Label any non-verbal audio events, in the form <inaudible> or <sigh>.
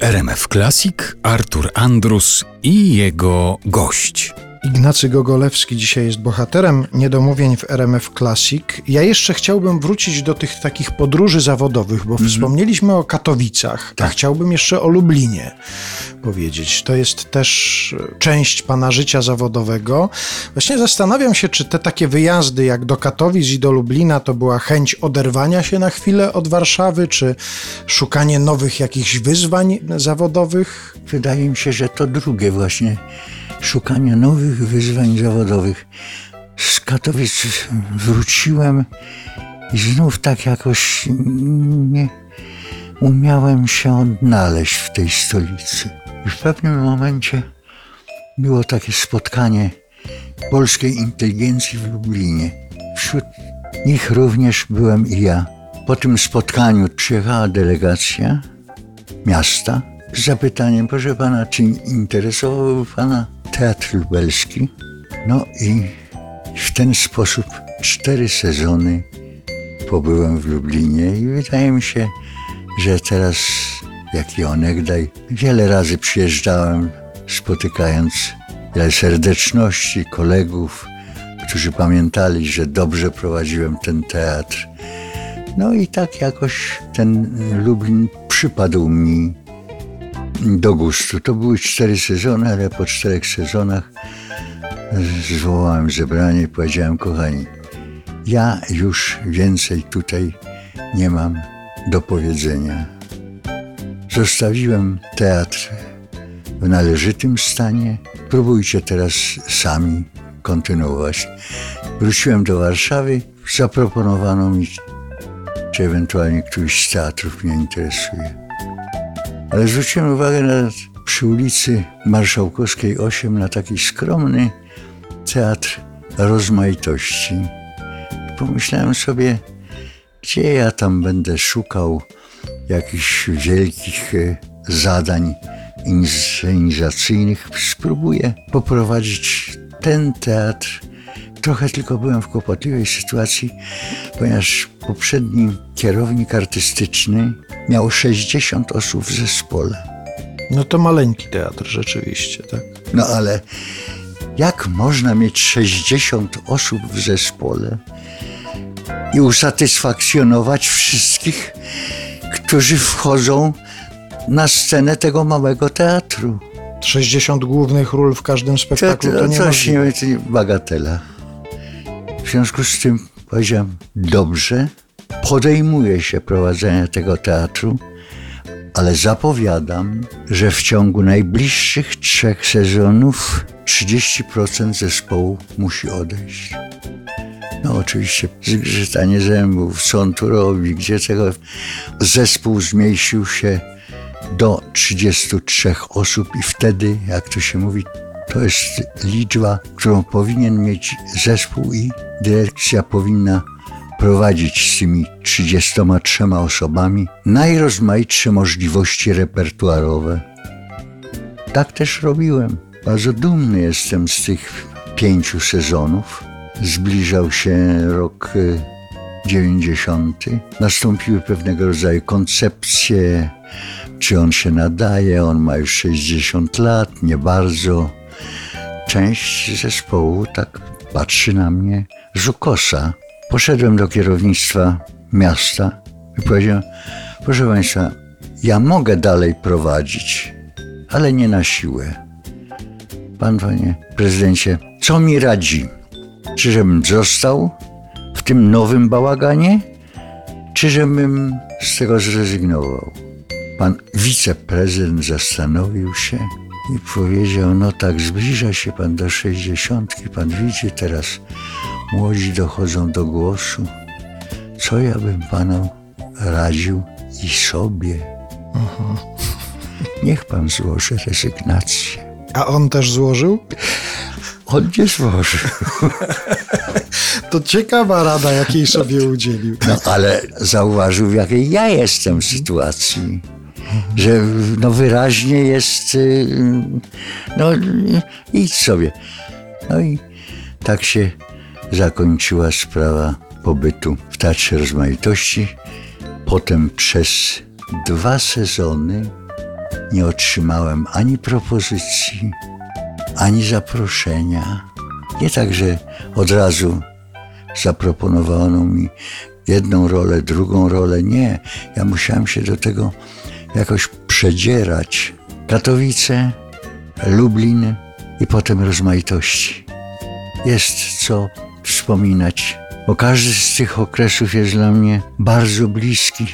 RMF Classic Artur Andrus i jego gość. Ignacy Gogolewski dzisiaj jest bohaterem niedomówień w RMF Classic. Ja jeszcze chciałbym wrócić do tych takich podróży zawodowych, bo Mhm. wspomnieliśmy o Katowicach, Tak. a chciałbym jeszcze o Lublinie powiedzieć. To jest też część pana życia zawodowego. Właśnie zastanawiam się, czy te takie wyjazdy jak do Katowic i do Lublina to była chęć oderwania się na chwilę od Warszawy, czy szukanie nowych jakichś wyzwań zawodowych? Wydaje mi się, że to drugie właśnie szukanie nowych wyzwań zawodowych. Z Katowic wróciłem i znów tak jakoś nie umiałem się odnaleźć w tej stolicy. I w pewnym momencie było takie spotkanie polskiej inteligencji w Lublinie. Wśród nich również byłem i ja. Po tym spotkaniu przyjechała delegacja miasta z zapytaniem, proszę pana, czy interesowałby pana teatr lubelski? No i w ten sposób cztery sezony pobyłem w Lublinie i wydaje mi się, że teraz, jak i onegdaj, wiele razy przyjeżdżałem, spotykając wiele serdeczności kolegów, którzy pamiętali, że dobrze prowadziłem ten teatr. No i tak jakoś ten Lublin przypadł mi do gustu. To były cztery sezony, ale po czterech sezonach zwołałem zebranie i powiedziałem, kochani, ja już więcej tutaj nie mam do powiedzenia. Zostawiłem teatr w należytym stanie. Próbujcie teraz sami kontynuować. Wróciłem do Warszawy, zaproponowano mi, czy ewentualnie któryś z teatrów mnie interesuje. Ale zwróciłem uwagę na, przy ulicy Marszałkowskiej 8 na taki skromny teatr rozmaitości. Pomyślałem sobie, gdzie ja tam będę szukał jakichś wielkich e, zadań inscenizacyjnych. Spróbuję poprowadzić ten teatr. Trochę tylko byłem w kłopotliwej sytuacji, ponieważ poprzedni kierownik artystyczny miał 60 osób w zespole. No to maleńki teatr rzeczywiście, tak? No ale jak można mieć 60 osób w zespole i usatysfakcjonować wszystkich, którzy wchodzą na scenę tego małego teatru? 60 głównych ról w każdym To, spektaklu to, to nie coś nie to nie- bagatela. W związku z tym powiedziałem, dobrze, podejmuję się prowadzenia tego teatru, ale zapowiadam, że w ciągu najbliższych trzech sezonów 30% zespołu musi odejść. No oczywiście zgrzytanie zębów, co on tu robi, gdzie tego... Zespół zmieścił się do 33 osób i wtedy, jak to się mówi, to jest liczba, którą powinien mieć zespół i dyrekcja powinna prowadzić z tymi 33 osobami najrozmaitsze możliwości repertuarowe. Tak też robiłem. Bardzo dumny jestem z tych pięciu sezonów. Zbliżał się rok y, 90. Nastąpiły pewnego rodzaju koncepcje, czy on się nadaje, on ma już 60 lat, nie bardzo. Część zespołu tak patrzy na mnie z ukosa. Poszedłem do kierownictwa miasta i powiedziałem, proszę Państwa, ja mogę dalej prowadzić, ale nie na siłę. Pan, panie prezydencie, co mi radzi? Czy żebym został w tym nowym bałaganie, czy żebym z tego zrezygnował? Pan wiceprezydent zastanowił się i powiedział, no tak, zbliża się pan do sześćdziesiątki, pan widzi teraz, młodzi dochodzą do głosu. Co ja bym panu radził i sobie? Niech pan złoży rezygnację. A on też złożył? On nie złożył. <laughs> To ciekawa rada, jakiej sobie udzielił. No ale zauważył, w jakiej ja jestem sytuacji. Że no wyraźnie jest, y, no idź sobie. No i tak się zakończyła sprawa pobytu w Teatrze Rozmaitości. Potem przez dwa sezony nie otrzymałem ani propozycji, ani zaproszenia. Nie tak, że od razu zaproponowano mi jedną rolę, drugą rolę. Nie, ja musiałem się do tego jakoś przedzierać. Katowice, Lublin i potem rozmaitości. Jest co wspominać, bo każdy z tych okresów jest dla mnie bardzo bliski.